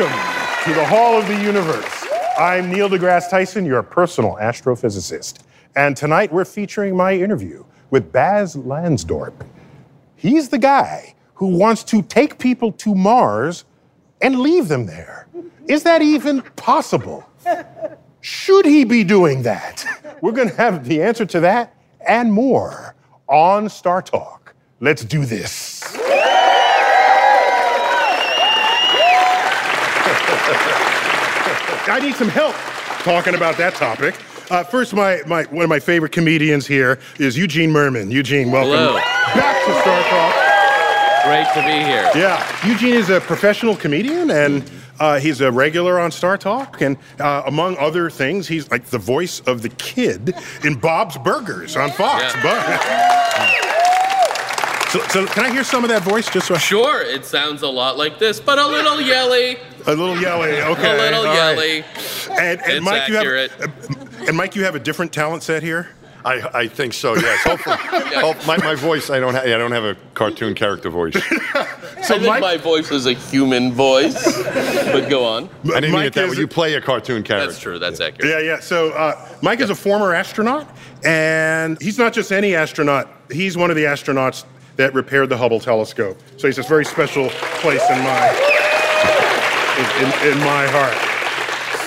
Welcome to the Hall of the Universe. I'm Neil deGrasse Tyson, your personal astrophysicist. And tonight we're featuring my interview with Baz Lansdorp. He's the guy who wants to take people to Mars and leave them there. Is that even possible? Should he be doing that? We're going to have the answer to that and more on Star Talk. Let's do this. I need some help talking about that topic. Uh, first, my, my, one of my favorite comedians here is Eugene Mirman. Eugene, welcome Hello. back to Star Talk. Great to be here. Yeah, Eugene is a professional comedian and uh, he's a regular on Star Talk. And uh, among other things, he's like the voice of the kid in Bob's Burgers on Fox. Yeah. So, so can I hear some of that voice just so I- Sure, it sounds a lot like this, but a little yelly. a little yelly? Okay, A little all right. yelly. And, and It's Mike, accurate. you have and Mike, you have a different talent set here. I, I think so. Yes. Hopefully, hope- my, my voice. I don't. Ha- I don't have a cartoon character voice. So I think Mike, my voice is a human voice. but go on. I didn't mean it that is- way. You play a cartoon character. That's true. That's accurate. Yeah, yeah. So uh, Mike is a former astronaut, and he's not just any astronaut. He's one of the astronauts that repaired the Hubble telescope. So he's a very special place in my in, in, in my heart.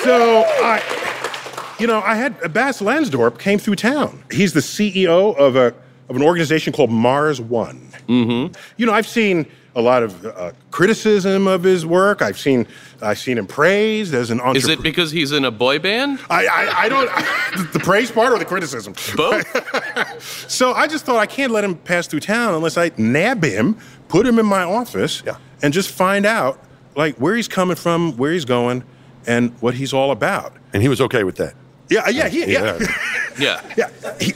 So I, you know, I had Baz Lansdorp came through town. He's the CEO of a of an organization called Mars One. Mm-hmm. You know, I've seen a lot of uh, criticism of his work. I've seen I've seen him praised as an entrepreneur. Is it because he's in a boy band? I, I, I don't the praise part or the criticism. Both. So I just thought I can't let him pass through town unless I nab him, put him in my office, Yeah. and just find out like where he's coming from, where he's going, and what he's all about. And he was okay with that. Yeah, yeah, he, yeah, Yeah. yeah. He,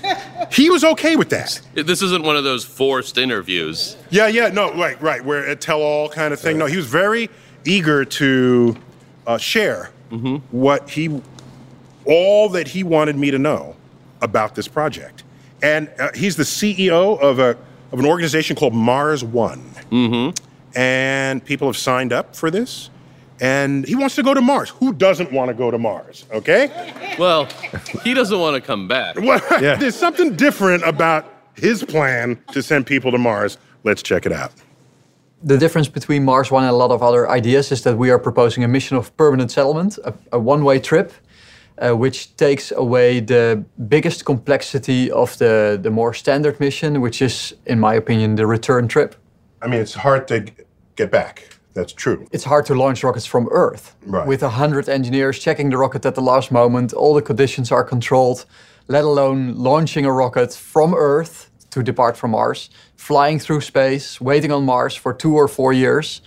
he was okay with that. This isn't one of those forced interviews. Yeah, yeah, no, right, right. Where a tell-all kind of thing. No, he was very eager to uh, share what he, all that he wanted me to know about this project. And uh, he's the CEO of a of an organization called Mars One. Mm-hmm. And people have signed up for this. And he wants to go to Mars. Who doesn't want to go to Mars? Okay. Well, he doesn't want to come back. Well, there's something different about his plan to send people to Mars. Let's check it out. The difference between Mars One and a lot of other ideas is that we are proposing a mission of permanent settlement, a, a one way trip, uh, which takes away the biggest complexity of the, the more standard mission, which is, in my opinion, the return trip. I mean, it's hard to g- get back. That's true. it's hard to launch rockets from Earth Right. with a hundred engineers checking the rocket at the last moment. All the conditions are controlled, let alone launching a rocket from Earth to depart from Mars, flying through space, waiting on Mars for two or four years,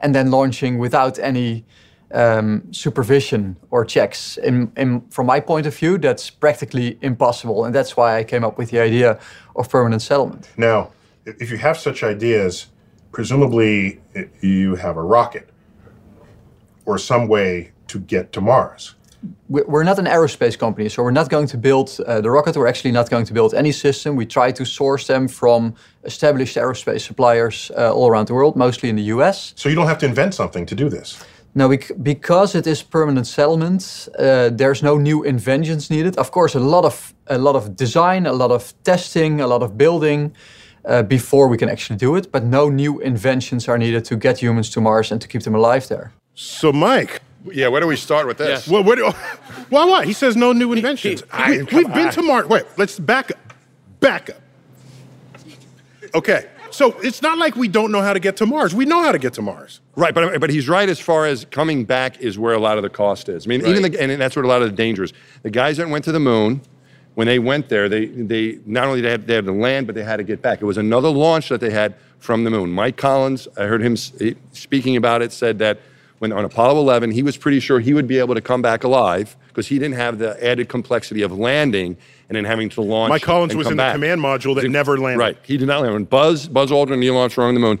and then launching without any um, supervision or checks. In, in, from my point of view, that's practically impossible, and that's why I came up with the idea of permanent settlement. Now, if you have such ideas, presumably i- you have a rocket or some way to get to Mars. we- we're not an aerospace company, so we're not going to build uh, the rocket. We're actually not going to build any system. We try to source them from established aerospace suppliers uh, all around the world, mostly in the US. So you don't have to invent something to do this. Now, bec- because it is permanent settlement, uh, there's no new inventions needed. Of course, a lot of a lot of design, a lot of testing, a lot of building uh, before we can actually do it. But no new inventions are needed to get humans to Mars and to keep them alive there. So, Mike, Yeah, where do we start with this? Yes. well, what, why, what? He says no new inventions. I- we, come have been to Mars. Wait, let's back up. Back up. Okay, so it's not like we don't know how to get to Mars. We know how to get to Mars. Right, but but he's right as far as coming back is where a lot of the cost is. I mean, even the, and that's what a lot of the danger is. The guys that went to the moon, when they went there, they they not only they had, they had to land, but they had to get back. It was another launch that they had from the moon. Mike Collins, I heard him speaking about it, said that when on Apollo 11, he was pretty sure he would be able to come back alive because he didn't have the added complexity of landing and then having to launch. Mike Collins was in the command module that never landed. Right, he did not land. When Buzz Buzz Aldrin Neil Armstrong on the moon,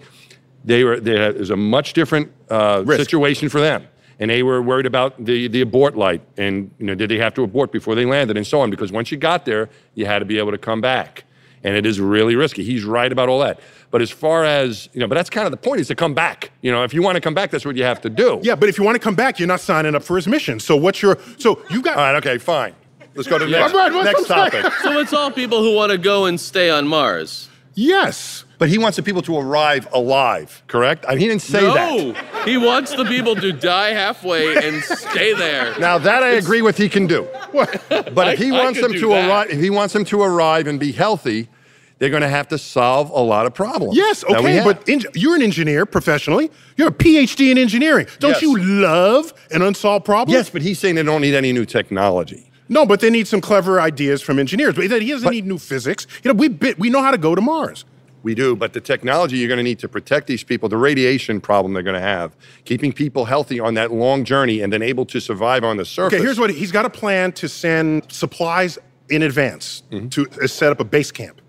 they were they had, it was a much different uh, situation for them, and they were worried about the the abort light, and you know did they have to abort before they landed, and so on. Because once you got there, you had to be able to come back, and it is really risky. He's right about all that. But as far as you know, but that's kind of the point is to come back. You know, if you want to come back, that's what you have to do. Yeah, but if you want to come back, you're not signing up for his mission. So what's your? So you got. All right. Okay. Fine. Let's go to the Yeah. next, All right, what's- next topic. So it's all people who want to go and stay on Mars. Yes. But he wants the people to arrive alive. Correct? I, he didn't say that. no, he wants the people to die halfway and stay there. Now that I agree with, he can do. But if he I wants could them to arrive, if he wants them to arrive and be healthy, they're going to have to solve a lot of problems. Yes. Okay. But en- you're an engineer professionally. You're a PhD in engineering. Don't Yes. you love an unsolved problem? yes, but he's saying they don't need any new technology. No, but they need some clever ideas from engineers. But he doesn't need new physics. You know, we bit, we know how to go to Mars. We do, but the technology you're going to need to protect these people, the radiation problem they're going to have, keeping people healthy on that long journey and then able to survive on the surface. Okay, here's what he's got a plan to send supplies in advance Mm-hmm. to uh, set up a base camp.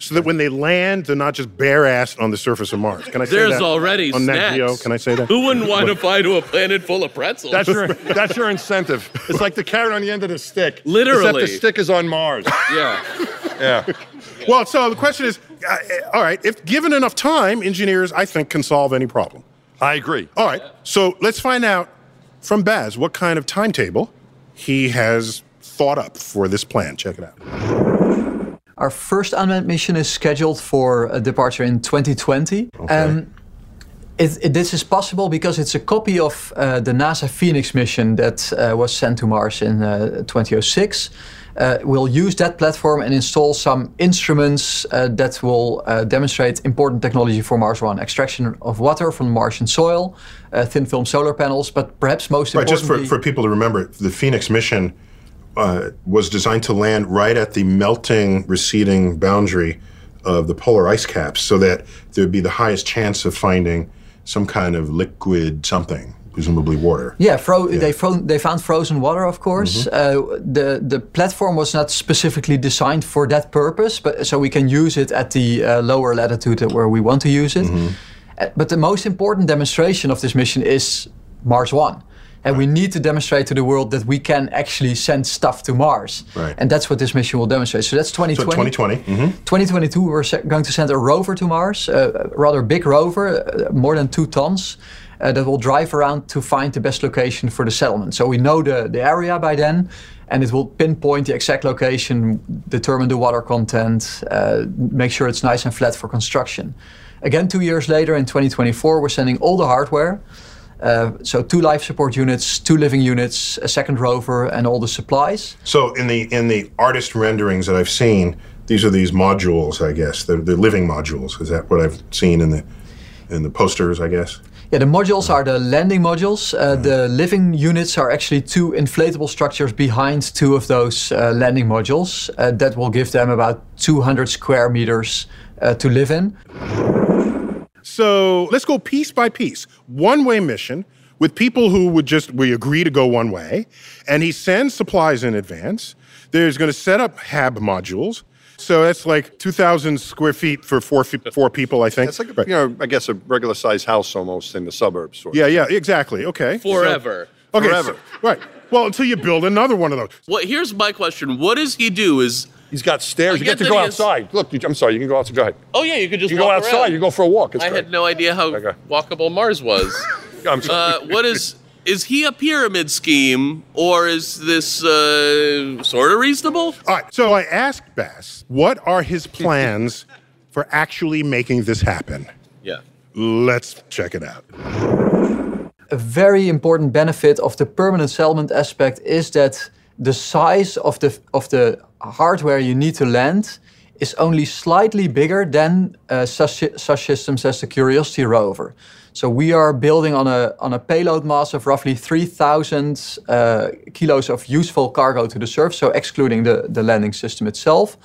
So that when they land, they're not just bare assed on the surface of Mars. Can I say There's that? already on Nat snacks. Geo? Can I say that? Who wouldn't want to fly to a planet full of pretzels? That's your that's your incentive. It's like the carrot on the end of the stick. Literally. Except the stick is on Mars. yeah. Yeah. Well, so the question is, all right, if given enough time, engineers, I think, can solve any problem. I agree. All right, so let's find out from Baz what kind of timetable he has thought up for this plan. Check it out. Our first unmanned mission is scheduled for a departure in 2020. Um, it, it- this is possible because it's a copy of uh, the NASA Phoenix mission that uh, was sent to Mars in uh, 2006. Uh, we'll use that platform and install some instruments uh, that will uh, demonstrate important technology for Mars One: extraction of water from Martian soil, uh, thin film solar panels, but perhaps most Right, just for, for people to remember, the Phoenix mission uh, was designed to land right at the melting, receding boundary of the polar ice caps so that there would be the highest chance of finding some kind of liquid something, presumably water. Yeah, fro- They, fro- they found frozen water, of course. Mm-hmm. Uh, the the platform was not specifically designed for that purpose, but so we can use it at the uh, lower latitude where we want to use it. Mm-hmm. Uh, but the most important demonstration of this mission is Mars One. And we need to demonstrate to the world that we can actually send stuff to Mars. Right. And that's what this mission will demonstrate. So that's 2020. So 2020. 2020. mhm. 2022, we're going to send a rover to Mars, a rather big rover, uh, more than two tons, uh, that will drive around to find the best location for the settlement. So we know the, the area by then, and it will pinpoint the exact location, determine the water content, uh, make sure it's nice and flat for construction. Again, two years later, in 2024, we're sending all the hardware. Uh, so two life support units, two living units, a second rover, and all the supplies. So in the in the artist renderings that I've seen, these are these modules, I guess. They're, they're living modules. Is that what I've seen in the in the posters? I guess. Yeah, the modules are the landing modules. Uh, the living units are actually two inflatable structures behind two of those uh, landing modules uh, that will give them about 200 square meters uh, to live in. So let's go piece by piece. One way mission with people who would just we agree to go one way, and he sends supplies in advance. There's going to set up hab modules. So that's like 2,000 square feet for four, fe- four people, I think. It's like, a, you know, I guess a regular sized house almost in the suburbs. Sort of. yeah, yeah, exactly. Okay. Forever. So- okay. Forever. so- right. Well, until you build another one of those. What? Here's my question. What does he do? Is He's got stairs. I You get get to go he is- outside. Look, you, I'm sorry. You can go outside. Go ahead. oh yeah, you could just You can go outside. around. You go for a walk. It's I great. had no idea how Okay. walkable Mars was. I'm sorry. uh, what is is he a pyramid scheme or is this uh, sort of reasonable? All right. So I asked Baz, what are his plans for actually making this happen? Yeah. Let's check it out. A very important benefit of the permanent settlement aspect is that the size of the of the hardware you need to land is only slightly bigger than uh, such, such systems as the Curiosity rover. So we are building on a on a payload mass of roughly 3,000 uh, kilos of useful cargo to the surface, so excluding the, the landing system itself.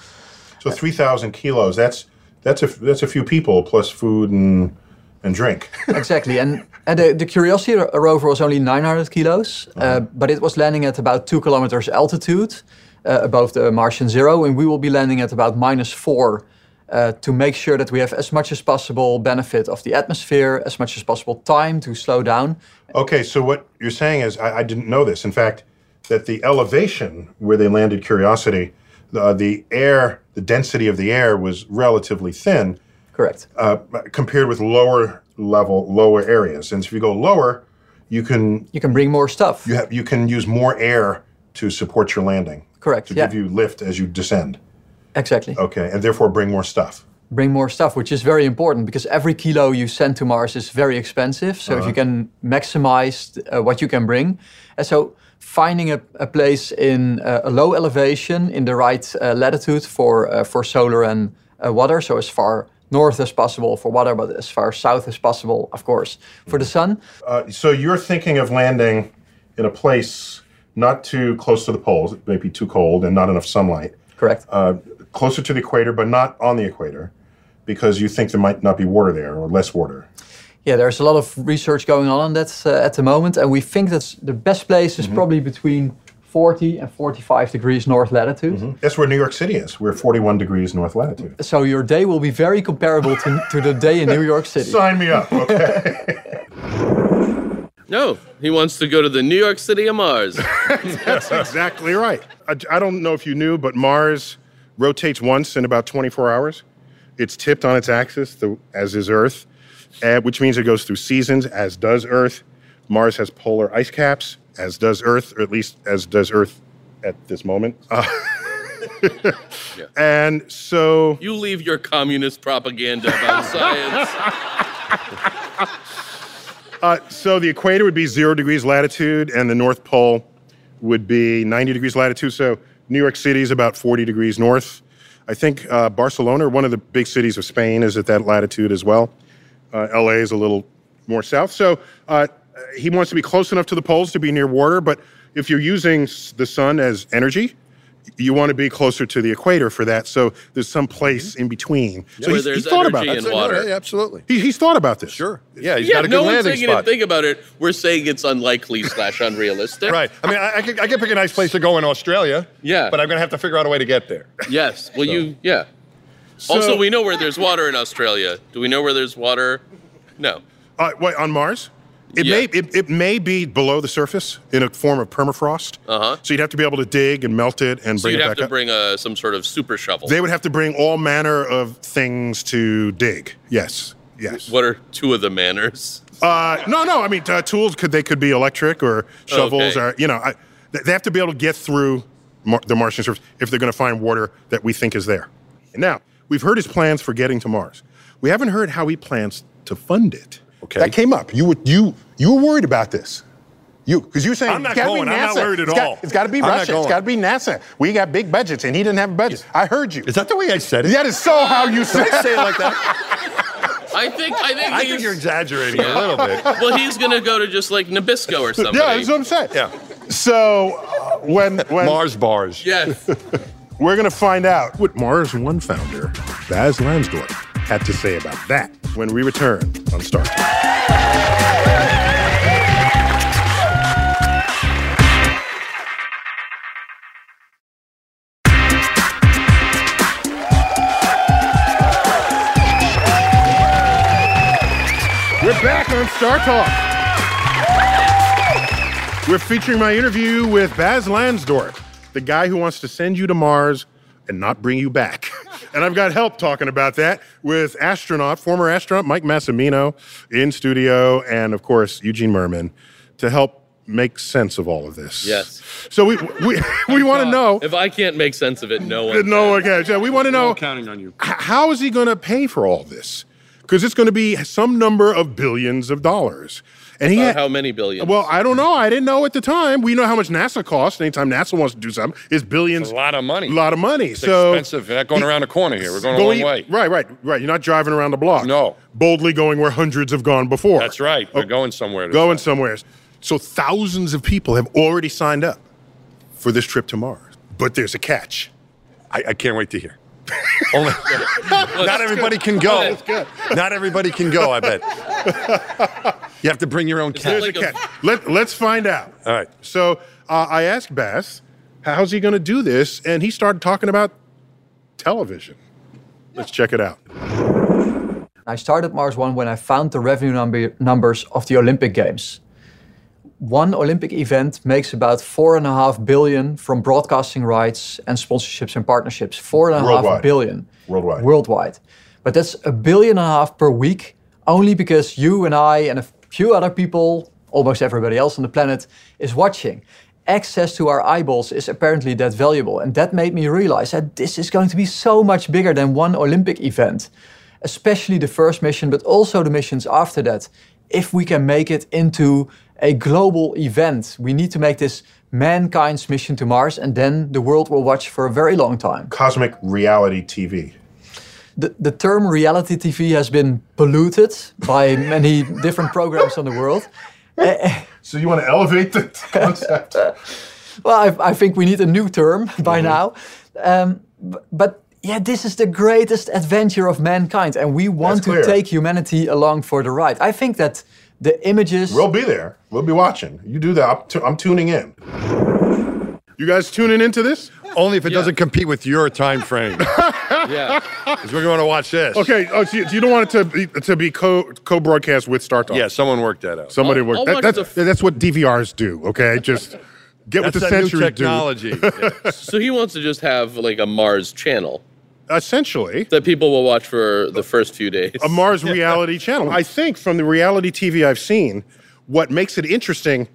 So 3,000 kilos, that's, that's, a, that's a few people plus food and, and drink. exactly. And, and the, the Curiosity rover was only 900 kilos, uh, but it was landing at about two kilometers altitude uh, above the Martian zero, and we will be landing at about minus four uh, to make sure that we have as much as possible benefit of the atmosphere, as much as possible time to slow down. Okay, so what you're saying is, I, I didn't know this. In fact, that the elevation where they landed Curiosity, the, the air, the density of the air was relatively thin Correct. uh, compared with lower level, lower areas. And if you go lower, you can You can bring more stuff. you have you can use more air to support your landing. Correct, To yeah. give you lift as you descend. Exactly. Okay, and therefore bring more stuff. bring more stuff, which is very important because every kilo you send to Mars is very expensive. So if you can maximize uh, what you can bring, and so finding a, a place in uh, a low elevation in the right uh, latitude for uh, for solar and uh, water, so as far north as possible for water, but as far south as possible, of course, for the sun. Uh, so you're thinking of landing in a place not too close to the poles, it may be too cold and not enough sunlight. Correct. Uh, closer to the equator, but not on the equator, because you think there might not be water there or less water. Yeah, there's a lot of research going on on that uh, at the moment, and we think that the best place is probably between 40 and 45 degrees north latitude. That's where New York City is. We're 41 degrees north latitude. So your day will be very comparable to, to the day in New York City. Sign me up, okay? No, he wants to go to the New York City of Mars. That's exactly right. I, I don't know if you knew, but Mars rotates once in about 24 hours. It's tipped on its axis, the, as is Earth, uh, which means it goes through seasons, as does Earth. Mars has polar ice caps, as does Earth, or at least as does Earth at this moment. Uh, And so, You leave your communist propaganda about science. uh, so the equator would be zero degrees latitude, and the North Pole would be 90 degrees latitude. So New York City is about 40 degrees north. I think uh, Barcelona, one of the big cities of Spain, is at that latitude as well. Uh, LA is a little more south. So uh, he wants to be close enough to the poles to be near water, but if you're using the sun as energy, you want to be closer to the equator for that. So there's some place in between. So Where he's, there's he's thought about energy this. and water. Yeah, absolutely. He, he's thought about this. Sure. Yeah, he's yeah, got a good no one's landing taking spot. to think about it. We're saying it's unlikely slash unrealistic. Right. I mean, I, I, could, I could pick a nice place to go in Australia. Yeah. But I'm going to have to figure out a way to get there. Yes. Well, you. Yeah. also, we know where there's water in Australia. Do we know where there's water? No. Uh, what, on Mars? It Yeah. may it, it may be below the surface in a form of permafrost. Uh-huh. So you'd have to be able to dig and melt it and So bring it back up. you'd have to up. bring a, some sort of super shovel. they would have to bring all manner of things to dig. Yes. Yes. what are two of the manners? Uh, no, no. I mean, uh, tools could they could be electric or shovels Okay. or you know, I, they have to be able to get through Mar- the Martian surface if they're going to find water that we think is there. Now we've heard his plans for getting to Mars. We haven't heard how he plans to fund it. Okay. That came up. You were you you were worried about this. You because you're saying I'm not it's gotta going. Be I'm NASA. not worried at It's got- it's got to be I'm Russia. It's got to be NASA. We got big budgets, and he didn't have a budget. I heard you. Is that the way I said it? That is so how you said. Did I say it like that? I think I think I think you're exaggerating a little bit. well, he's gonna go to just like Nabisco or something. Yeah, that's what I'm saying. Yeah. So uh, when when Mars bars. Yes. we're gonna find out what Mars One founder Baz Lansdorp had to say about that when we return on Star. We're back on Star Talk. We're featuring my interview with Baz Lansdorp, the guy who wants to send you to Mars and not bring you back. And I've got help talking about that with astronaut, former astronaut Mike Massimino in studio, and of course Eugene Mirman to help make sense of all of this. Yes. So we we, we want to know. If I can't make sense of it, no one. No one can. Yeah, we want to know counting on you. how is he going to pay for all this? Because it's going to be some number of billions of dollars. And he had, how many billions? well, I don't know. I didn't know at the time. We know how much NASA costs. Anytime NASA wants to do something, is billions. A lot of money. A lot of money. It's so expensive. We're not going around the corner here. We're going a long way. Right, right, right. You're not driving around the block. No. Boldly going where hundreds have gone before. That's right. We're Oh, going somewhere. going somewhere. So thousands of people have already signed up for this trip to Mars. But there's a catch. I, I can't wait to hear. Only, not everybody can go. Not everybody can go. I bet. You have to bring your own cat. like a a- catch. Let, let's find out. All right. So uh, I asked Baz, how's he going to do this? And he started talking about television. Let's check it out. I started Mars One when I found the revenue number, numbers of the Olympic Games. One Olympic event makes about four and a half billion from broadcasting rights and sponsorships and partnerships. Four and a half Worldwide. billion Worldwide. Worldwide, but that's a billion and a half per week, only because you and I and a few other people, almost everybody else on the planet, is watching. Access to our eyeballs is apparently that valuable, and that made me realize that this is going to be so much bigger than one Olympic event especially the first mission, but also the missions after that. If we can make it into a global event, we need to make this mankind's mission to Mars, and then the world will watch for a very long time. Cosmic reality TV. The, the term reality TV has been polluted by many different programs on the world. Eh, eh. So you want to elevate the concept? Well, I, I think we need a new term by mm-hmm. now. Um, but yeah, this is the greatest adventure of mankind, and we want That's to clear. take humanity along for the ride. I think that the images. We'll be there. We'll be watching. You do that. I'm, tu- I'm tuning in. You guys tuning into this? Only if it doesn't compete with your time frame. yeah. Because we're going to watch this. Okay. Oh, so you, you don't want it to be to be co co broadcast with Star Talk? Yeah, someone worked that out. Somebody I'll- worked. I'll That, watch that's f- that's what DVRs do. Okay, just get That's with the that new century. dude. technology. So he wants to just have like a Mars channel Essentially, that people will watch for the first few days. a Mars reality channel. I think from the reality TV I've seen, what makes it interesting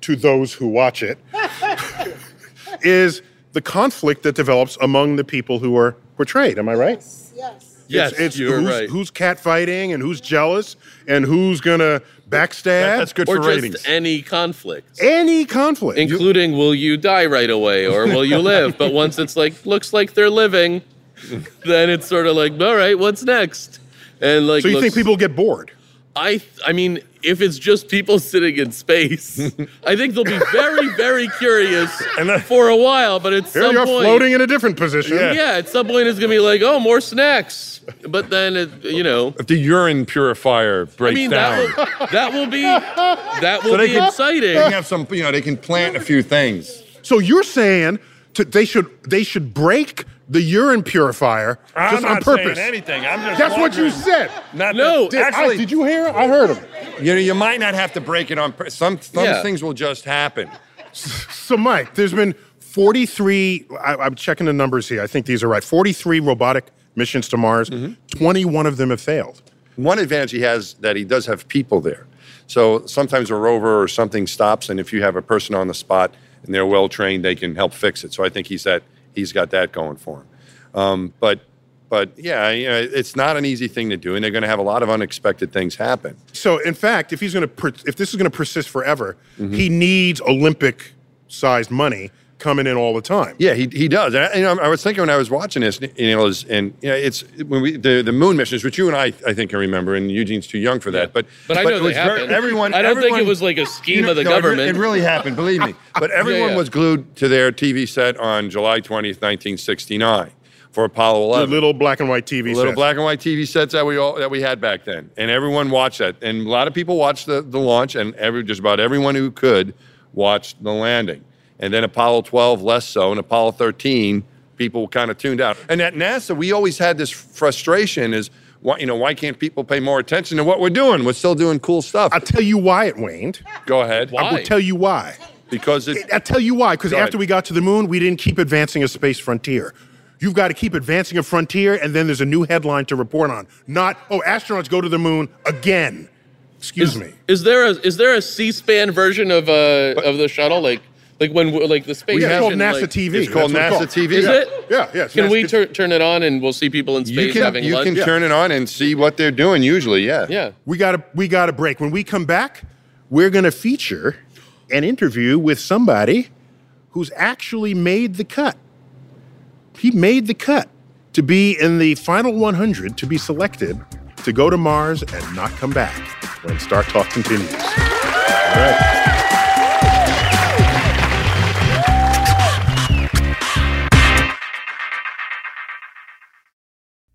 to those who watch it is the conflict that develops among the people who are portrayed. Am I right? Yes. yes, it's, it's you're who's, right. who's catfighting and who's jealous and who's gonna backstab. That- that's good or for just ratings. any conflict, Any conflict. You- including will you die right away or will you live? but once it's like looks like they're living, then it's sort of like all right, what's next? And like, so you think people get bored? I I mean, if it's just people sitting in space, I think they'll be very, very curious for a while. But at Here some you're point, floating in a different position. yeah, yeah at some point it's gonna be like, oh, more snacks. But then, it, you know, if the urine purifier breaks I mean, down, that will, that will be that will So they be can- exciting. they can have some, you know, they can plant a few things. So you're saying to, they should they should break the urine purifier just on purpose. anything. I'm just That's what you said. Not No, Did, I- actually, did you hear? it? I heard him. you know, you might not have to break it on. Some some Yeah. things will just happen. So, Mike, there's been 43. I, I'm checking the numbers here. I think these are right. 43 robotic missions to Mars. Mm-hmm. 21 of them have failed. One advantage he has that he does have people there. So sometimes a rover or something stops, and if you have a person on the spot and they're well trained, they can help fix it. So I think he's that he's got that going for him. Um, but but yeah, you know, it's not an easy thing to do, and they're going to have a lot of unexpected things happen. So, in fact, if he's going to, per, if this is going to persist forever, he needs Olympic-sized money coming in all the time. Yeah, he, he does. And I, you know, I was thinking when I was watching this, you know, is, and you know, it's when we the, the moon missions, which you and I I think can remember, and Eugene's too young for that. But But I know it they was very- happened. everyone. I don't think it was like a scheme you know, of the no, government. It, really happened, believe me. But everyone yeah. was glued to their TV set on July twentieth, nineteen sixty nine, for Apollo The eleven. little black and white TV little sets. black and white TV sets that we all that we had back then, and everyone watched that, and a lot of people watched the, the launch, and every just about everyone who could watched the landing, and then Apollo 12 less so, and Apollo 13 people kind of tuned out. And at NASA, we always had this frustration: is why you know why can't people pay more attention to what we're doing? We're still doing cool stuff. I'll tell you why it waned. Go ahead, Why? I will tell you why. because it. I'll tell you why. Because after ahead. we got to the moon, we didn't keep advancing a space frontier. You've got to keep advancing a frontier, and then there's a new headline to report on. Not, oh, astronauts go to the moon again. Excuse me. Is there a is there a C-SPAN version of uh of the shuttle like like when like the space Yeah, it's called NASA like- TV. It's called That's what NASA TV. Is Yeah. it? Yeah, yeah. it's Can we NASA tur- turn it on and we'll see people in You space can having you lunch? You can turn it on and see what they're doing. Usually, yeah. yeah. We got to we got to break. When we come back, we're going to feature an interview with somebody who's actually made the cut. He made the cut to be in the final 100 to be selected to go to Mars and not come back when Star Talk continues. All right.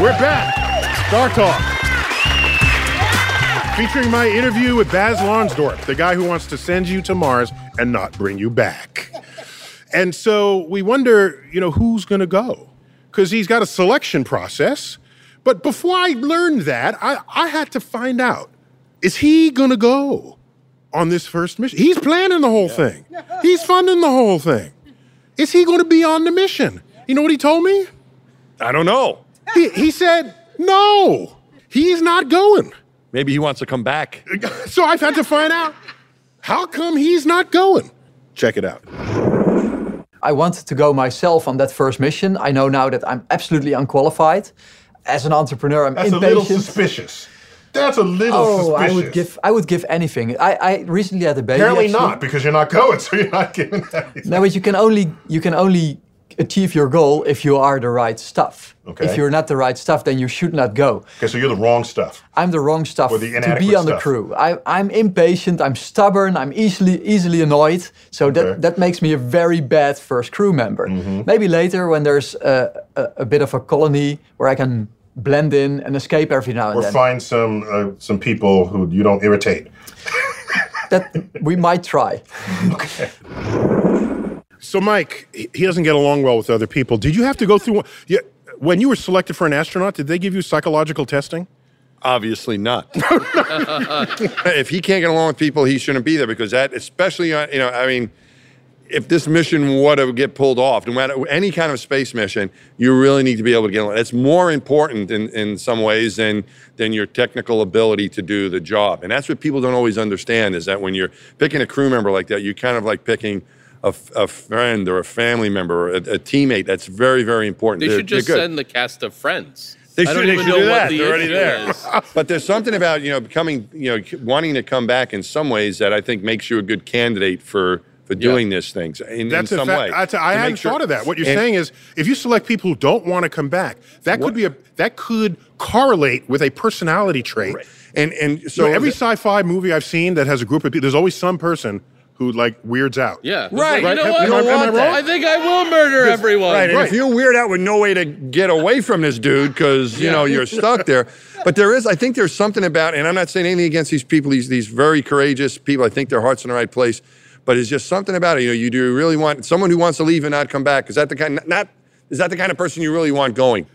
We're back. Star Talk. Featuring my interview with Baz Lansdorp, the guy who wants to send you to Mars and not bring you back. And so we wonder, you know, who's going to go? Because he's got a selection process. But before I learned that, I, I had to find out is he going to go on this first mission? He's planning the whole thing, he's funding the whole thing. Is he going to be on the mission? You know what he told me? I don't know. He, he said, no, he's not going. Maybe he wants to come back. So I've had to find out how come he's not going. Check it out. I wanted to go myself on that first mission. I know now that I'm absolutely unqualified. As an entrepreneur, I'm impatient. suspicious. That's a little suspicious. Oh, I would give I would give anything. I, I recently had a baby. Apparently actually. not, because you're not going, so you're not giving anything. No, but you can only you can only achieve your goal if you are the right stuff. Okay. If you're not the right stuff, then you should not go. Okay, so you're the wrong stuff. I'm the wrong stuff Or the to be on the crew. I, I'm impatient. I'm stubborn. I'm easily easily annoyed. So Okay. that that makes me a very bad first crew member. Mm-hmm. Maybe later when there's a, a, a bit of a colony where I can blend in and escape every now and Or then. find some uh, some people who you don't irritate. That we might try. So, Mike, he doesn't get along well with other people. Did you have to go through? Yeah, when you were selected for an astronaut, did they give you psychological testing? Obviously not. if he can't get along with people, he shouldn't be there because that, especially you know, I mean, if this mission were to get pulled off, no matter any kind of space mission, you really need to be able to get along. It's more important in, in some ways than than your technical ability to do the job. And that's what people don't always understand is that when you're picking a crew member like that, you're kind of like picking a, f- a friend or a family member or a, a teammate. That's very, very important. They They're- should just send the cast of Friends. They I should, don't they even should know do what that. the They're already issue there. is. but there's something about you know becoming you know wanting to come back in some ways that I think makes you a good candidate for for doing this things in, That's in a some fact. way. That's a- I hadn't sure- thought of that. What you're And- saying is, if you select people who don't want to come back, that What- could be a that could correlate with a personality trait. and and so So every the- sci-fi movie I've seen that has a group of people, there's always some person who like weirds out. Yeah. Right. You know what? You don't Am I want. I think I will murder everyone. Right, Right. if you weird out with no way to get away from this dude because you know you're stuck there, but there is, I think there's something about, and I'm not saying anything against these people, these these very courageous people. I think their heart's in the right place, but it's just something about it. You know, you do really want someone who wants to leave and not come back. Is that the kind? Not is that the kind of person you really want going?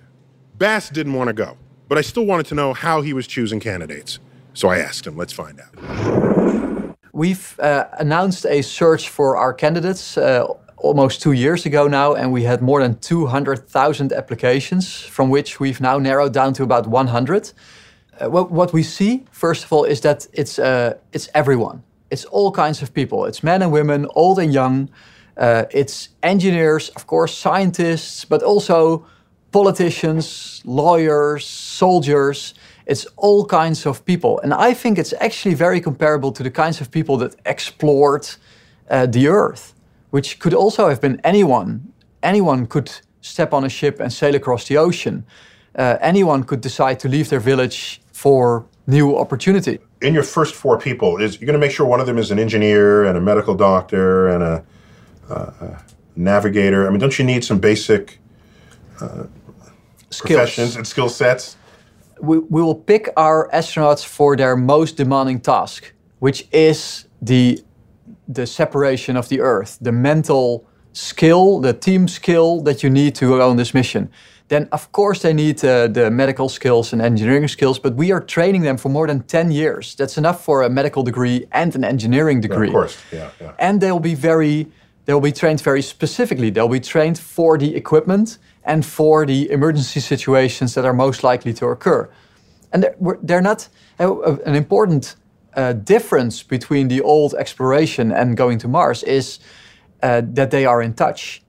Baz didn't want to go, but I still wanted to know how he was choosing candidates. So I asked him. Let's find out. We've uh, announced a search for our candidates uh, almost two years ago now, and we had more than 200,000 applications, from which we've now narrowed down to about 100. Uh, what, what we see, first of all, is that it's, uh, it's everyone. It's all kinds of people. It's men and women, old and young. Uh, it's engineers, of course, scientists, but also politicians, lawyers, soldiers. It's all kinds of people. And I think it's actually very comparable to the kinds of people that explored uh, the earth, which could also have been anyone. Anyone could step on a ship and sail across the ocean. Uh, anyone could decide to leave their village for new opportunity. In your first four people, is you're going to make sure one of them is an engineer and a medical doctor and a, uh, a navigator. I mean, don't you need some basic professions and skill sets? We, we will pick our astronauts for their most demanding task, which is the the separation of the Earth, the mental skill, the team skill that you need to go on this mission. Then, of course, they need uh, the medical skills and engineering skills, but we are training them for more than 10 years. That's enough for a medical degree and an engineering degree. Of course, yeah, yeah. And they'll be very, they'll be trained very specifically. They'll be trained for the equipment and for the emergency situations that are most likely to occur. And they're, they're not uh, uh, an important uh, difference between the old exploration and going to Mars is uh, that they are in touch.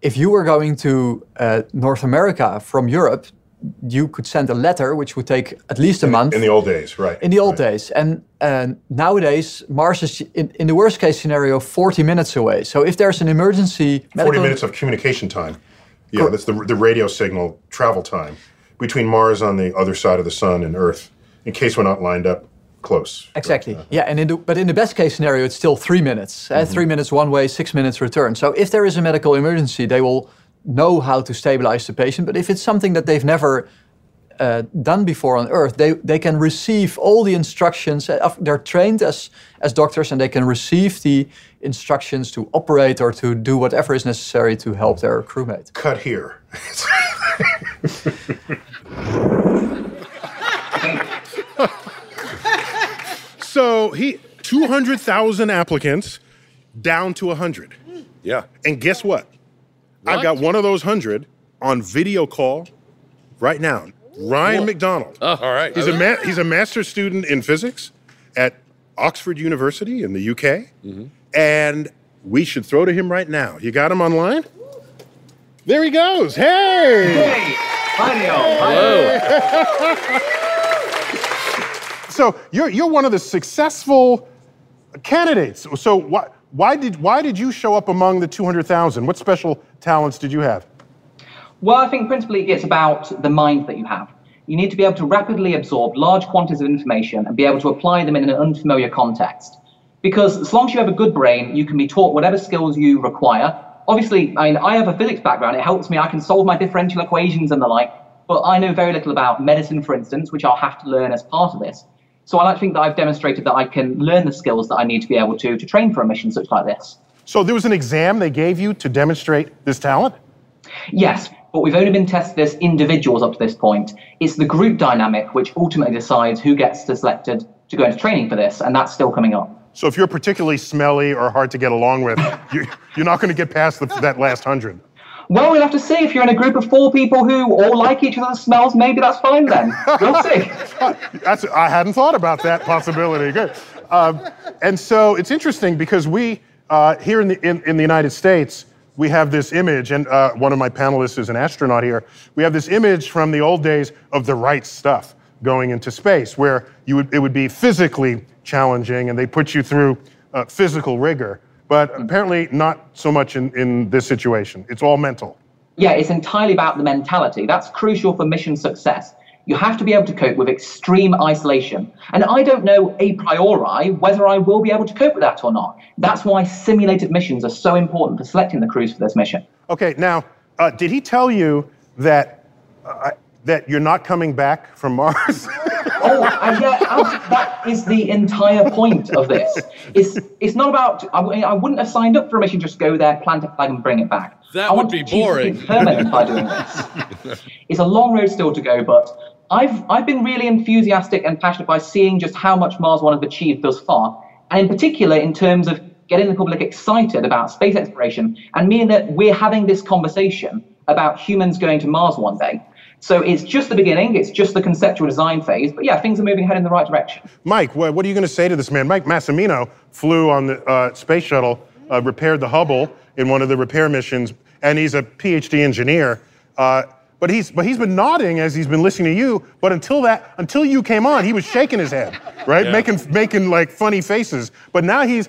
If you were going to uh, North America from Europe, you could send a letter, which would take at least a month In the old days, right? in the old right. days. And uh, nowadays, Mars is, in, in the worst case scenario, 40 minutes away. So if there's an emergency, 40 medical- minutes of communication time. Yeah, that's the, the radio signal travel time between Mars on the other side of the sun and Earth, in case we're not lined up close. Exactly. Yeah, and in the, but in the best case scenario, it's still three minutes. Uh, three minutes one way, six minutes return. So if there is a medical emergency, they will know how to stabilize the patient. But if it's something that they've never uh, done before on Earth, they, they can receive all the instructions. Uh, they're trained as, as doctors and they can receive the instructions to operate or to do whatever is necessary to help their crewmate. Cut here. So he 200,000 applicants down to 100. Yeah. And guess what? I've got one of those 100 on video call right now. Ryan MacDonald. Oh, all right. He's a ma- he's a master's student in physics at Oxford University in the UK, mm-hmm. and we should throw to him right now. You got him online? There he goes. Hey! So you're you're one of the successful candidates. So why why did why did you show up among the 200,000? What special talents did you have? Well, I think principally it's about the mind that you have. You need to be able to rapidly absorb large quantities of information and be able to apply them in an unfamiliar context. Because as long as you have a good brain, you can be taught whatever skills you require. Obviously, I, mean, I have a physics background. It helps me. I can solve my differential equations and the like. But I know very little about medicine, for instance, which I'll have to learn as part of this. So I like to think that I've demonstrated that I can learn the skills that I need to be able to to train for a mission such like this. So there was an exam they gave you to demonstrate this talent? Yes, but we've only been tested as individuals up to this point. It's the group dynamic which ultimately decides who gets selected to go into training for this, and that's still coming up. So if you're particularly smelly or hard to get along with, you, you're not going to get past the, that last hundred. Well, we'll have to see. If you're in a group of four people who all like each other's smells, maybe that's fine then. We'll see. That's I hadn't thought about that possibility. Good. Um, and so it's interesting because we uh, here in the in, in the United States we have this image, and uh, one of my panelists is an astronaut here. We have this image from the old days of the right stuff going into space, where you would it would be physically challenging, and they put you through uh, physical rigor. but apparently not so much in, in this situation. It's all mental. Yeah, it's entirely about the mentality. That's crucial for mission success. You have to be able to cope with extreme isolation. And I don't know a priori whether I will be able to cope with that or not. That's why simulated missions are so important for selecting the crews for this mission. Okay, now, uh, did he tell you that uh, that you're not coming back from Mars? oh, and yeah, that is the entire point of this. It's it's not about. I, I wouldn't have signed up for a mission just go there, plant a flag, and bring it back. That I would want be to boring. Permanent by doing this. it's a long road still to go, but I've I've been really enthusiastic and passionate by seeing just how much Mars One has achieved thus far, and in particular in terms of getting the public excited about space exploration and meaning that we're having this conversation about humans going to Mars one day. So it's just the beginning, it's just the conceptual design phase, but yeah, things are moving ahead in the right direction. Mike, what, are you going to say to this man? Mike Massimino flew on the uh, space shuttle, uh, repaired the Hubble in one of the repair missions, and he's a PhD engineer. Uh, but he's but he's been nodding as he's been listening to you. But until that, until you came on, he was shaking his head, right, Yeah. making making like funny faces. But now he's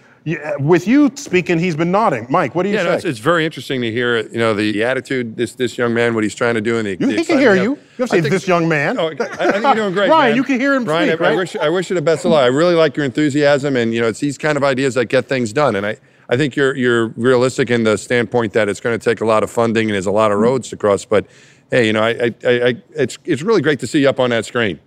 with you speaking, he's been nodding. Mike, what do you Yeah, say? no, it's, it's very interesting to hear, you know, the, the attitude this this young man, what he's trying to do, and the, You- the he can hear you. You have to say think- this young man. No, I, I think you're doing great, Ryan, man. you can hear him Ryan, speak, I, I right? wish I wish you the best of luck. I really like your enthusiasm, and you know, it's these kind of ideas that get things done. And I, I think you're you're realistic in the standpoint that it's going to take a lot of funding and there's a lot of mm-hmm. roads to cross. But hey, you know, I, I, I, it's it's really great to see you up on that screen.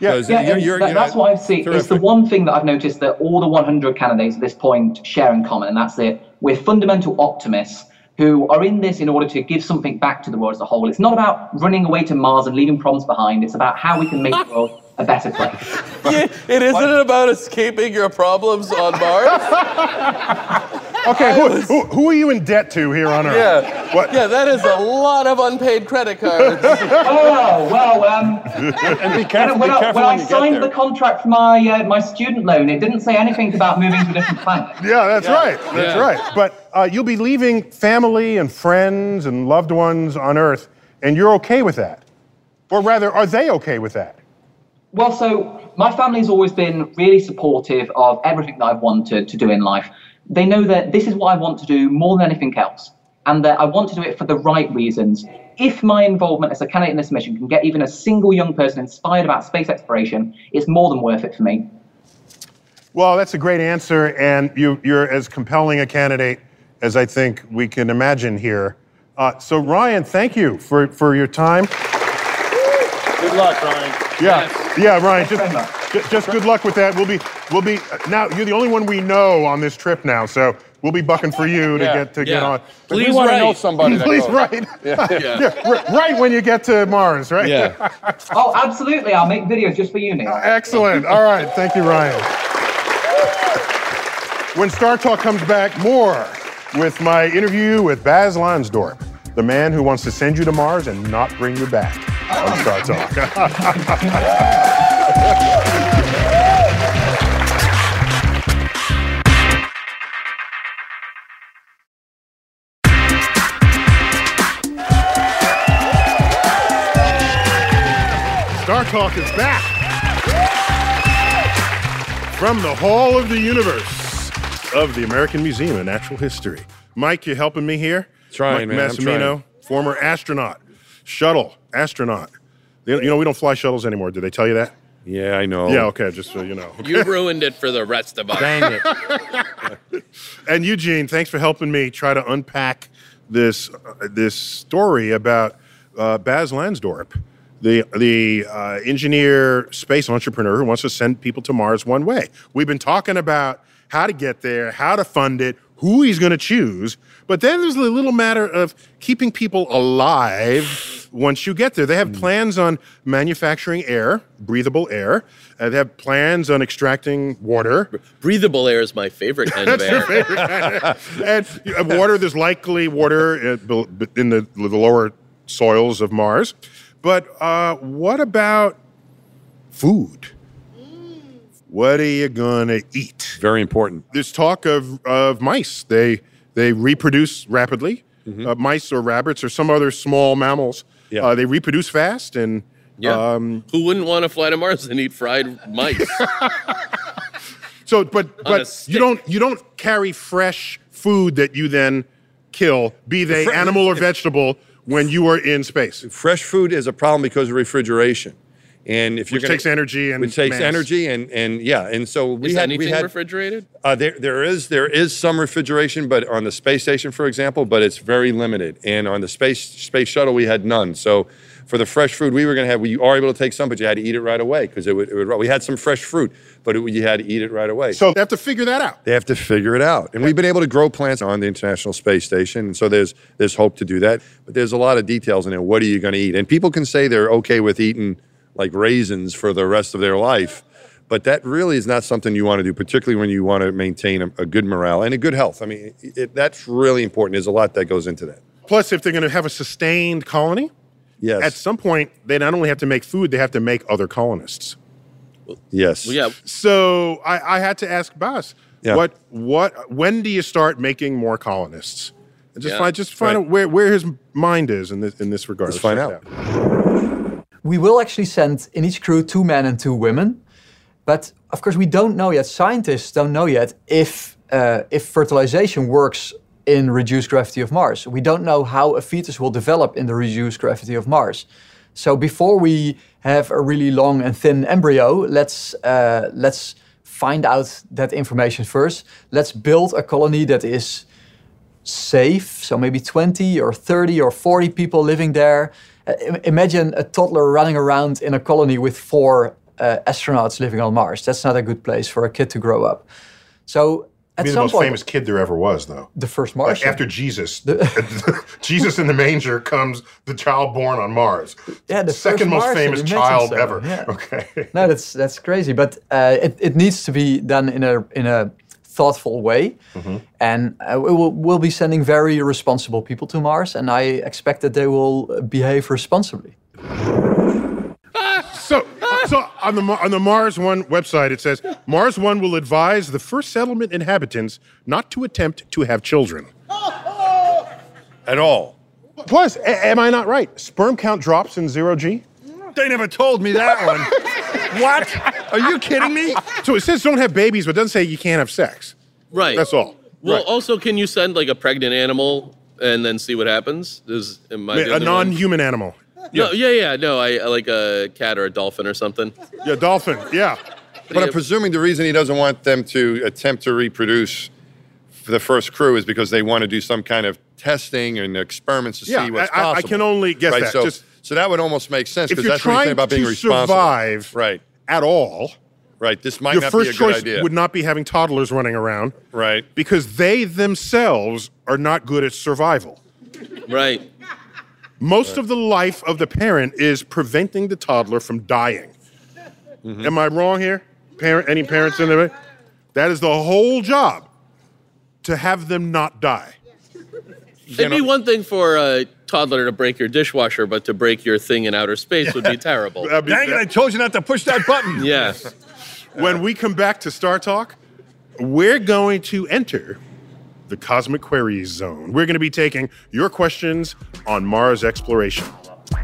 Yeah. Yeah, you're- you're- that- you know, that's what I've seen. It's the one thing that I've noticed that all the 100 candidates at this point share in common, and that's it. We're fundamental optimists who are in this in order to give something back to the world as a whole. It's not about running away to Mars and leaving problems behind. It's about how we can make the world a better place. Yeah, it isn't about escaping your problems on Mars. Okay, who, who, who are you in debt to here on Earth? Yeah. What? Yeah, that is a lot of unpaid credit cards. oh well, um, and be careful, when be I, careful when when you get signed there. the contract for my uh, my student loan, it didn't say anything about moving to a different planet. Yeah, that's right. That's Yeah. right. But uh, you'll be leaving family and friends and loved ones on Earth, and you're okay with that. Or rather, are they okay with that? Well, so my family's always been really supportive of everything that I've wanted to do in life. They know that this is what I want to do more than anything else, and that I want to do it for the right reasons. If my involvement as a candidate in this mission can get even a single young person inspired about space exploration, it's more than worth it for me. Well, that's a great answer, and you, you're as compelling a candidate as I think we can imagine here. Uh, so, Ryan, thank you for, for your time. Good luck, Ryan. Yeah, yeah, Ryan. very Just, just good luck with that. We'll be, we'll be. Now you're the only one we know on this trip now, so we'll be bucking for you to Yeah. get to get on. Please we want to know write. somebody. Please write. Yeah, r- right when you get to Mars, right? Yeah. Oh, absolutely! I'll make videos just for you, Neil. Excellent. All right. Thank you, Ryan. When Star Talk comes back, more with my interview with Baz Lansdorp, the man who wants to send you to Mars and not bring you back on Star Talk. Star Talk is back from the Hall of the Universe of the American Museum of Natural History. Mike, you helping me here? Trying, Mike man, I'm Massimino, trying. former astronaut, shuttle astronaut. You know, we don't fly shuttles anymore. Did they tell you that? Yeah, I know. Yeah, okay, just so you know. You ruined it for the rest of us. Dang it. And Eugene, thanks for helping me try to unpack this uh, this story about uh, Baz Lansdorp, the the uh, engineer space entrepreneur who wants to send people to Mars one way. We've been talking about how to get there, how to fund it, who he's going to choose, but then there's the little matter of keeping people alive once you get there. They have plans on manufacturing air, breathable air. Uh, they have plans on extracting water. Breathable air is my favorite kind of air. and uh, water, there's likely water uh, bel- in the, the lower soils of Mars. But uh, what about food? What are you gonna eat? Very important. There's talk of, of mice. They they reproduce rapidly. Uh, mice or rabbits or some other small mammals. Yeah. Uh, they reproduce fast and Yeah. um, Who wouldn't want to fly to Mars and eat fried mice? So, but but you don't you don't carry fresh food that you then kill, be they fre- animal or vegetable, when you are in space. Fresh food is a problem because of refrigeration. And if you're gonna, takes energy and which takes mass. energy and and yeah, and so we Is had anything we had refrigerated? uh, there there is there is some refrigeration, but on the space station, for example, but it's very limited. And on the space space shuttle, we had none. So for the fresh food we were going to have, we are able to take some, but you had to eat it right away because it would, it would. We had some fresh fruit, but it, you had to eat it right away. So they have to figure that out. They have to figure it out. And we've been able to grow plants on the International Space Station. And so there's there's hope to do that. But there's a lot of details in it. What are you going to eat? And people can say they're okay with eating like raisins for the rest of their life. But that really is not something you want to do, particularly when you want to maintain a, a good morale and a good health. I mean, it, that's really important. There's a lot that goes into that. Plus, if they're going to have a sustained colony, Yes. at some point they not only have to make food, they have to make other colonists. yes. Well, yeah. So I, I had to ask Baz, Yeah. what what when do you start making more colonists? And just Yeah. find just find Right. out where, where his mind is in this in this regard. Let's find out. out. We will actually send in each crew two men and two women, but of course we don't know yet. Scientists don't know yet if uh, if fertilization works in reduced gravity of Mars. We don't know how a fetus will develop in the reduced gravity of Mars. So before we have a really long and thin embryo, let's uh, let's find out that information first. Let's build a colony that is safe, so maybe 20 or 30 or 40 people living there. Im- imagine a toddler running around in a colony with four uh, astronauts living on Mars. That's not a good place for a kid to grow up. So at Be the most point, famous kid there ever was, though. the first Like Martian. after Jesus, Jesus in the manger comes the child born on Mars. Yeah, the second most Martian, famous child so, ever. yeah. Okay. no, that's that's crazy, but uh, it, it needs to be done in a in a thoughtful way, Mm-hmm. and uh, we will we'll be sending very responsible people to Mars, and I expect that they will behave responsibly. So so on the on the Mars One website it says Mars One will advise the first settlement inhabitants not to attempt to have children. At all. Plus, a- am I not right? Sperm count drops in zero G. They never told me that one. what? Are you kidding me? So it says don't have babies, but it doesn't say you can't have sex. Right. That's all. Well, Right. also, can you send like a pregnant animal and then see what happens? Is am I the a only one? non-human animal. No, yeah, yeah, no. I, I like a cat or a dolphin or something. Yeah, dolphin. Yeah. But I'm presuming the reason he doesn't want them to attempt to reproduce for the first crew is because they want to do some kind of testing and experiments to Yeah, see what's I- I- I possible. can only guess right? that. So, Just- so that would almost make sense If because you're that's what he's trying saying about being to responsible. survive Right. at all, Right. This might your not first be a good choice idea. would not be having toddlers running around right. because they themselves are not good at survival. Right. Most of the life of the parent is preventing the toddler from dying. Mm-hmm. Am I wrong here? Parent, any parents in there? That is the whole job to have them not die. It'd be one thing for a toddler to break your dishwasher, but to break your thing in outer space would be terrible. Be- Dang it! I told you not to push that button. Yeah. when we come back to Star Talk, we're going to enter the Cosmic Queries Zone. We're going to be taking your questions on Mars exploration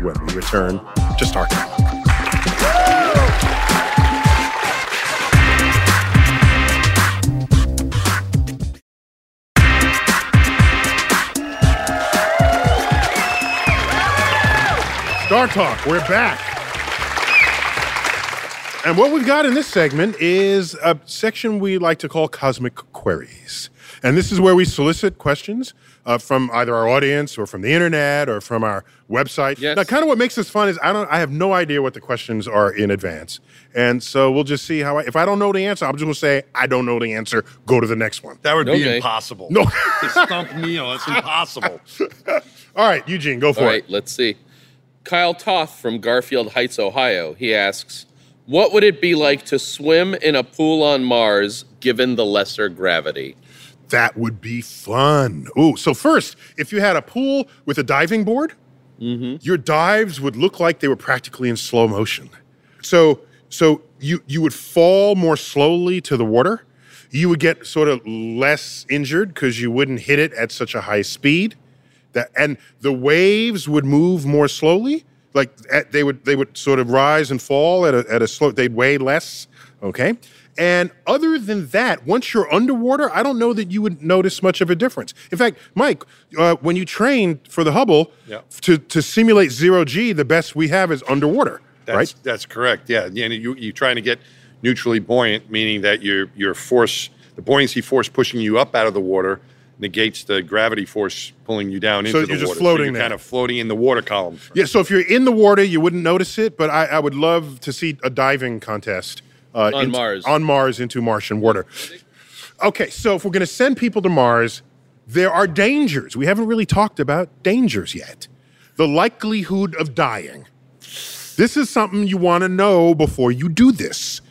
when we return to Star Talk. Star Talk, we're back. And what we've got in this segment is a section we like to call Cosmic Queries. And this is where we solicit questions uh, from either our audience or from the internet or from our website. Yes. Now, kind of what makes this fun is I don't, I have no idea what the questions are in advance, and so we'll just see how. I, if I don't know the answer, I'm just gonna say I don't know the answer. Go to the next one. That would be impossible. No. to stump me, oh, that's impossible. All right, Eugene, go for All it. right, let's see. Kyle Toth from Garfield Heights, Ohio. He asks, "What would it be like to swim in a pool on Mars given the lesser gravity?" That would be fun. Ooh, so first, if you had a pool with a diving board, mm-hmm. your dives would look like they were practically in slow motion. So, so you you would fall more slowly to the water. You would get sort of less injured because you wouldn't hit it at such a high speed. That and the waves would move more slowly. Like at, they would they would sort of rise and fall at a, at a slow. They'd weigh less. Okay, And other than that, once you're underwater, I don't know that you would notice much of a difference. In fact, Mike, uh, when you trained for the Hubble Yeah. to, to simulate zero G, the best we have is underwater, That's, right? That's correct. Yeah, and you you're trying to get neutrally buoyant, meaning that your your force, the buoyancy force pushing you up out of the water, negates the gravity force pulling you down So into the you're just water. floating so you're there. kind of floating in the water column. Yeah, so if you're in the water, you wouldn't notice it, but I, I would love to see a diving contest uh, On into- Mars. On Mars into Martian water. Okay, so if we're going to send people to Mars, there are dangers. We haven't really talked about dangers yet. The likelihood of dying. This is something you want to know before you do this.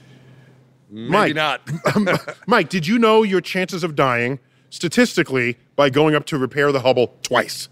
Maybe Mike. not. Mike, did you know your chances of dying statistically by going up to repair the Hubble twice?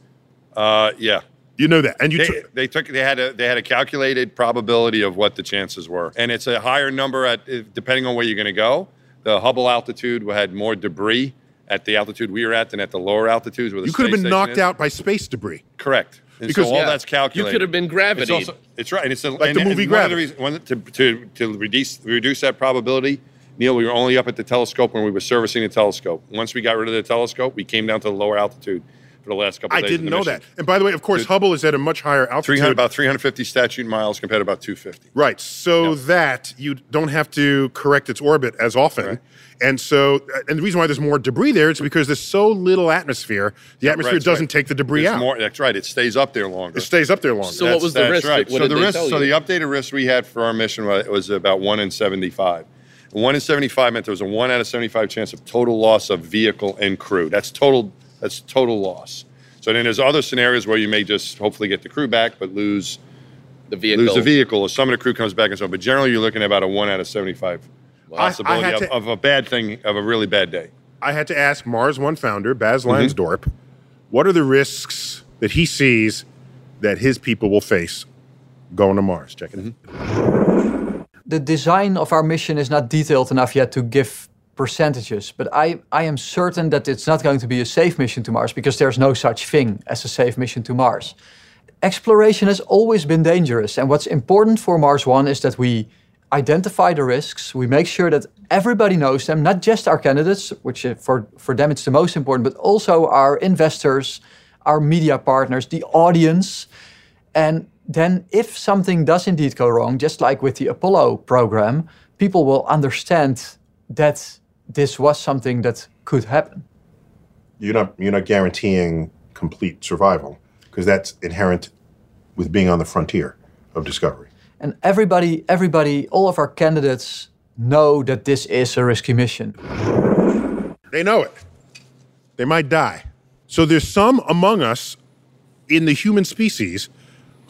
uh, yeah. You know that, and you They, took they took they had a they had a calculated probability of what the chances were, and it's a higher number at depending on where you're going to go. The Hubble altitude had more debris at the altitude we were at than at the lower altitudes. Where the you could have been knocked is. out by space debris. Correct. And Because- so all Yeah. that's calculated. You could have been It's, gravity. also, it's right, and it's a, Like and, the and movie one of the Gravity. reasons- one, to, to, to reduce reduce that probability. Neil, we were only up at the telescope when we were servicing the telescope. Once we got rid of the telescope, we came down to the lower altitude for the last couple. I of days I didn't know mission. that. And by the way, of course, Dude. Hubble is at a much higher altitude. 300, altitude. about 350 statute miles compared to about 250. right, so Yep. that you don't have to correct its orbit as often. Right. And so, and the reason why there's more debris there is because there's so little atmosphere. The atmosphere Right, doesn't right. take the debris There's out. More, that's right. It stays up there longer. It stays up there longer. So what was the risk? Right. What so did the they risk, tell so the updated risk we had for our mission was, was about one in 75. One in 75 meant there was a one out of 75 chance of total loss of vehicle and crew. That's total. That's total loss. So then there's other scenarios where you may just hopefully get the crew back, but lose the vehicle. lose the vehicle, or some of the crew comes back and so. on. But generally, you're looking at about a one out of 75 I possibility of, to- of a bad thing, of a really bad day. I had to ask Mars One founder, Baz Mm-hmm. Lansdorp, what are the risks that he sees that his people will face going to Mars? Check it Mm-hmm. out. The design of our mission is not detailed enough yet to give percentages, but I, I am certain that it's not going to be a safe mission to Mars because there's no such thing as a safe mission to Mars. Exploration has always been dangerous, and what's important for Mars One is that we identify the risks, we make sure that everybody knows them, not just our candidates, which uh, for, for them it's the most important, but also our investors, our media partners, the audience. And then, if something does indeed go wrong, just like with the Apollo program, people will understand that this was something that could happen. You're not you're not guaranteeing complete survival because that's inherent with being on the frontier of discovery. And everybody, everybody, all of our candidates know that this is a risky mission. They know it. They might die. So there's some among us in the human species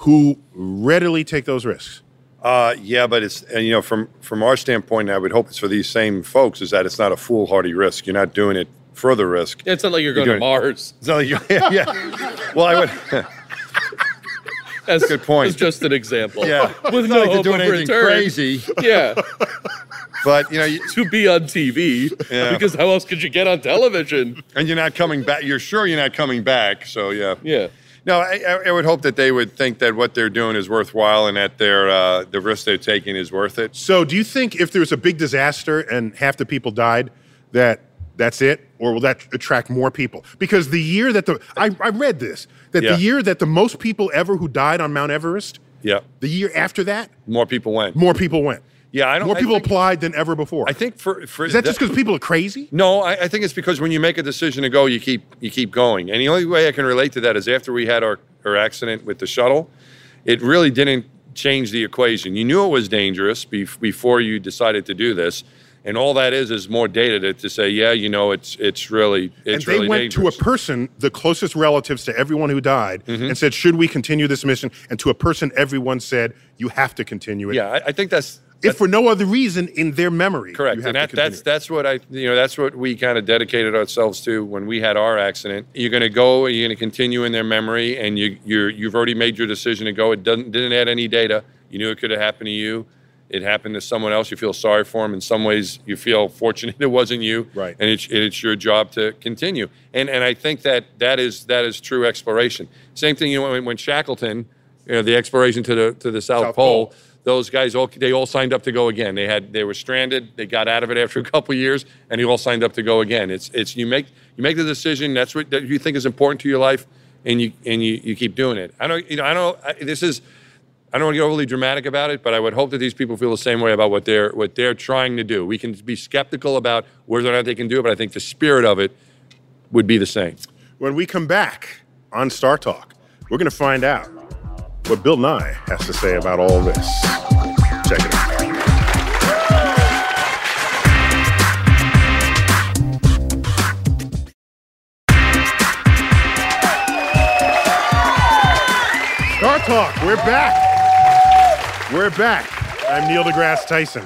who readily take those risks. Uh, yeah, but it's and, you know from from our standpoint, I would hope it's for these same folks is that it's not a foolhardy risk. You're not doing it for the risk. Yeah, it's not like you're going You're to doing- Mars. It's not like you, yeah, yeah. Well, I would. That's a Good point. It's just an example. Yeah, with It's no like you're hope doing of anything return. crazy, Yeah, but you know, you, to be on TV. Yeah. Because how else could you get on television? and you're not coming back. You're sure you're not coming back. So yeah, Yeah. No, I, I- would hope that they would think that what they're doing is worthwhile and that their uh, the risk they're taking is worth it. So do you think if there was a big disaster and half the people died, that that's it? Or will that attract more people? Because the year that the I, I read this, that Yeah. the year that the most people ever who died on Mount Everest, Yeah, the year after that, more people went. more people went. Yeah, I don't. More people think- applied than ever before. I think for for Is that just because people are crazy? No, I, I think it's because when you make a decision to go, you keep you keep going. And the only way I can relate to that is after we had our, our accident with the shuttle, it really didn't change the equation. You knew it was dangerous bef- before you decided to do this, and all that is is more data to, to say, yeah, you know, it's it's really it's and they really went dangerous. to a person, the closest relatives to everyone who died, Mm-hmm. and said, "Should we continue this mission?" And to a person, everyone said, "You have to continue it." yeah, I, I think that's If for no other reason, in their memory, Correct, and that, that's that's what I you know that's what we kind of dedicated ourselves to when we had our accident. You're going to go, you're going to continue in their memory, and you you're you've already made your decision to go. It doesn't didn't add any data. You knew it could have happened to you. It happened to someone else. You feel sorry for them. In some ways, you feel fortunate it wasn't you. Right. And it's it's your job to continue. And and I think that that is that is true exploration. Same thing. You know when, when Shackleton, you know, the exploration to the to the South, South Pole. Pole. Those guys all they all signed up to go again. They had they were stranded. They got out of it after a couple years, and they all signed up to go again. It's it's you make you make the decision. That's what that you think is important to your life, and you and you, you keep doing it. I don't you know I don't I, this is. I don't want to get overly dramatic about it, but I would hope that these people feel the same way about what they're what they're trying to do. We can be skeptical about whether or not they can do it, but I think the spirit of it would be the same. When we come back on Star Talk, we're going to find out what Bill Nye has to say about all this. Check it out. Star Talk, we're back. We're back. I'm Neil deGrasse Tyson.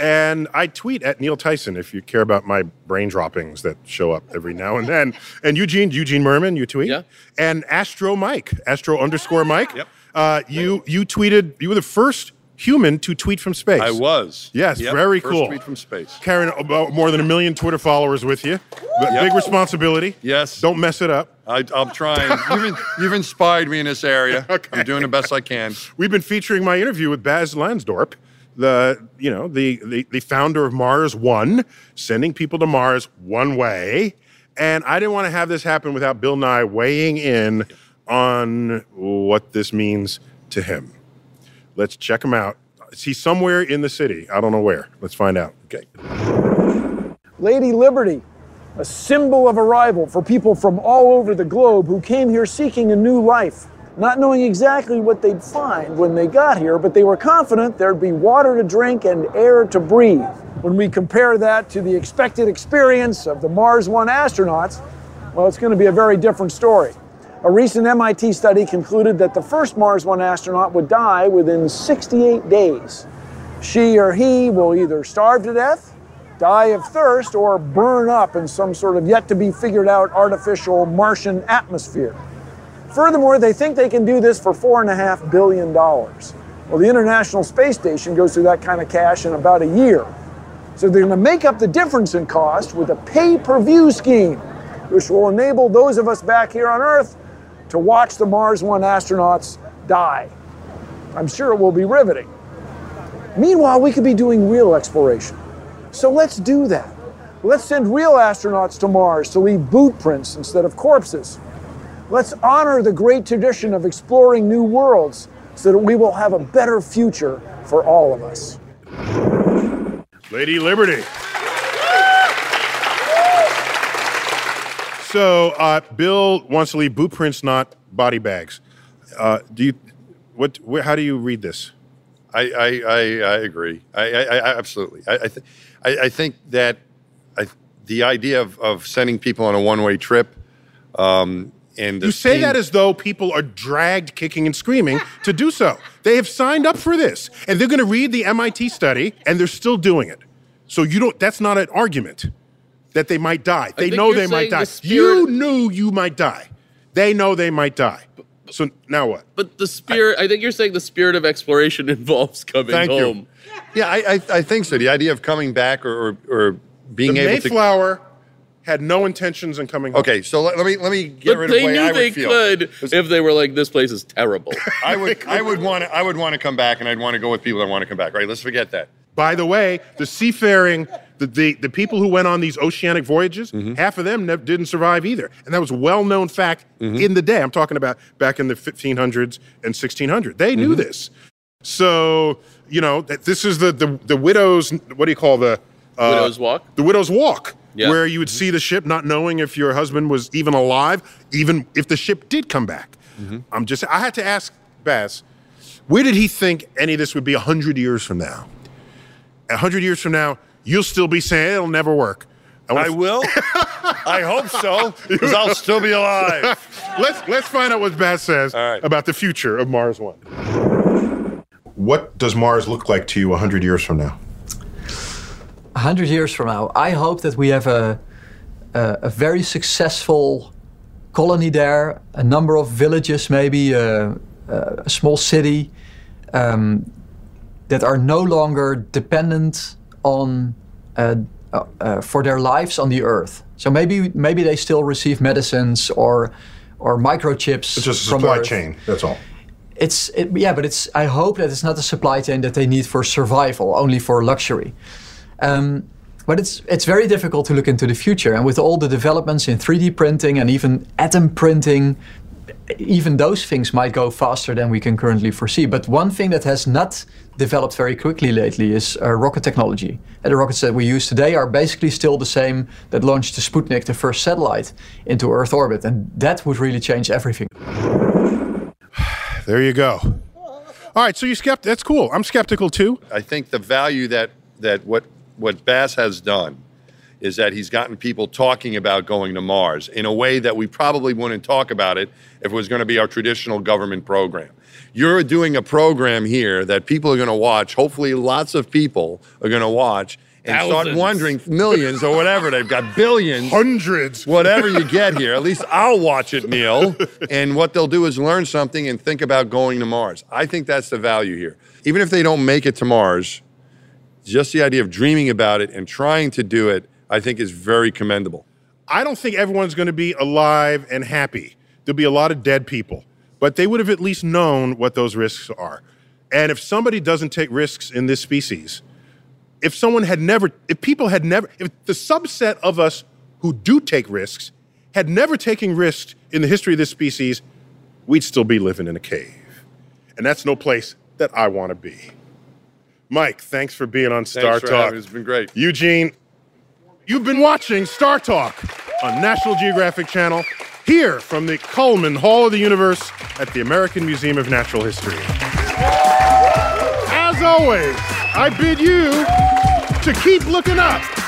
And I tweet at Neil Tyson if you care about my brain droppings that show up every now and then. And Eugene, Eugene Mirman, you tweet. Yeah. And Astro Mike, Astro underscore Mike. Yep. Uh, you you tweeted. You were the first human to tweet from space. I was. Yes, Yep, very first cool. tweet from space. Carrying about more than a million Twitter followers with you. Yep. Big responsibility. Yes. Don't mess it up. I, I'm trying. You've, in- you've inspired me in this area. Okay. I'm doing the best I can. We've been featuring my interview with Baz Lansdorp, the you know the, the the founder of Mars One, sending people to Mars one way. And I didn't want to have this happen without Bill Nye weighing in on what this means to him. Let's check him out. He's somewhere in the city. I don't know where. Let's find out. Okay. Lady Liberty, a symbol of arrival for people from all over the globe who came here seeking a new life, not knowing exactly what they'd find when they got here, but they were confident there'd be water to drink and air to breathe. When we compare that to the expected experience of the Mars One astronauts, well, it's going to be a very different story. A recent MIT study concluded that the first Mars One astronaut would die within 68 days. She or he will either starve to death, die of thirst, or burn up in some sort of yet to be figured out artificial Martian atmosphere. Furthermore, they think they can do this for $4.5 billion. Well, the International Space Station goes through that kind of cash in about a year. So they're going to make up the difference in cost with a pay per view scheme, which will enable those of us back here on Earth to watch the Mars One astronauts die. I'm sure it will be riveting. Meanwhile, we could be doing real exploration. So let's do that. Let's send real astronauts to Mars to leave boot prints instead of corpses. Let's honor the great tradition of exploring new worlds so that we will have a better future for all of us. Lady Liberty. So uh, Bill wants to leave boot prints, not body bags. Uh, do you? What? Where, how do you read this? I, I, I, I agree. I, I, I absolutely. I, I, th- I, I think that I, the idea of, of sending people on a one way trip, um, and You say that as though people are dragged kicking and screaming to do so. They have signed up for this, and they're going to read the MIT study, and they're still doing it. So you don't. That's not an argument that they might die. They know they might saying the die. spirit- You knew you might die. They know they might die. So now what? But the spirit, I, think you're saying the spirit of exploration involves coming Thank you. Yeah, I, I, I think so. The idea of coming back or, or, or being the able to. Mayflower had no intentions in coming home. Okay, so let, let me let me get But rid of the way I would they feel. could if they were like, this place is terrible. I would I would want to I would want to come back, and I'd want to go with people that want to come back. Right? Let's forget that. By the way, the seafaring, the, the, the people who went on these oceanic voyages, Mm-hmm. half of them didn't survive either. And that was a well known fact Mm-hmm. in the day. I'm talking about back in the 1500s and 1600s. They Mm-hmm. knew this. So, you know, this is the, the, the widow's, what do you call the? Uh, Widow's Walk? The widow's walk. Yeah. Where you would see the ship not knowing if your husband was even alive, even if the ship did come back. Mm-hmm. I'm just, I had to ask Baz, where did he think any of this would be 100 years from now? 100 years from now, you'll still be saying it'll never work. wanna- I will. I hope so, because I'll still be alive. let's let's find out what Baz says All right. about the future of Mars One. What does Mars look like to you 100 years from now? 100 years from now, I hope that we have a, a, a very successful colony there, a number of villages, maybe a, a small city um, that are no longer dependent on uh, uh, uh, for their lives on the Earth. So maybe maybe they still receive medicines or or microchips It's just a supply Earth. chain. That's all. it's it, yeah, but it's. I hope that it's not a supply chain that they need for survival, only for luxury. Um, but it's it's very difficult to look into the future, and with all the developments in 3D printing and even atom printing, even those things might go faster than we can currently foresee. But one thing that has not developed very quickly lately is uh, rocket technology. And the rockets that we use today are basically still the same that launched the Sputnik, the first satellite, into Earth orbit. And that would really change everything. There you go. All right, so you skept. That's cool. I'm skeptical too. I think the value that that what what Baz has done is that he's gotten people talking about going to Mars in a way that we probably wouldn't talk about it if it was going to be our traditional government program. You're doing a program here that people are going to watch. Hopefully, lots of people are going to watch and start wondering millions or whatever. They've got billions. Hundreds. Whatever you get here, at least I'll watch it, Neil. And what they'll do is learn something and think about going to Mars. I think that's the value here. Even if they don't make it to Mars, just the idea of dreaming about it and trying to do it, I think is very commendable. I don't think everyone's going to be alive and happy. There'll be a lot of dead people, but they would have at least known what those risks are. And if somebody doesn't take risks in this species, if someone had never, if people had never, if the subset of us who do take risks had never taken risks in the history of this species, we'd still be living in a cave. And that's no place that I want to be. Mike, thanks for being on Star Thanks for Talk. having. It's been great. Eugene, you've been watching Star Talk on National Geographic Channel, here from the Cullman Hall of the Universe at the American Museum of Natural History. As always, I bid you to keep looking up.